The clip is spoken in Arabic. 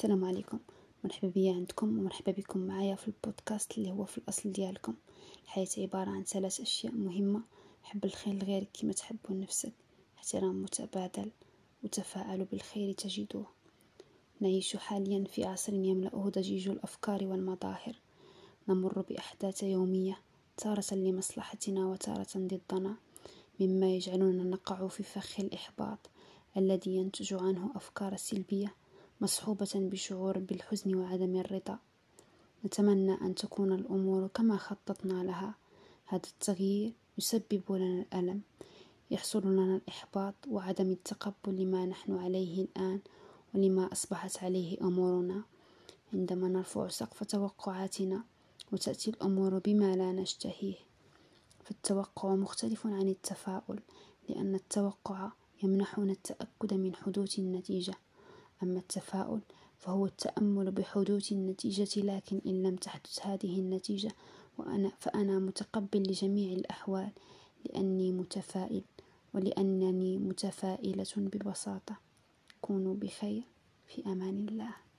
السلام عليكم. مرحبا بيا عندكم ومرحبا بكم معايا في البودكاست اللي هو في الأصل ديالكم. الحياة عبارة عن ثلاث أشياء مهمة. حب الخير لغيرك كما تحب لنفسك احترام متبادل وتفاءلوا بالخير تجدوه نعيش حاليا في عصر يملأه ضجيج الأفكار والمظاهر. نمر بأحداث يومية تارة لمصلحتنا وتارة ضدنا. مما يجعلنا نقع في فخ الإحباط الذي ينتج عنه أفكار سلبية مصحوبة بشعور بالحزن وعدم الرضا. نتمنى أن تكون الأمور كما خططنا لها. هذا التغيير يسبب لنا الألم يحصل لنا الإحباط وعدم التقبل لما نحن عليه الآن ولما أصبحت عليه أمورنا. عندما نرفع سقف توقعاتنا وتأتي الأمور بما لا نشتهيه فالتوقع مختلف عن التفاؤل لأن التوقع يمنحنا التأكد من حدوث النتيجة. أما التفاؤل فهو التأمل بحدوث النتيجة لكن إن لم تحدث هذه النتيجة وأنا فأنا متقبل لجميع الأحوال لأني متفائل ولأنني متفائلة ببساطة. كونوا بخير في أمان الله.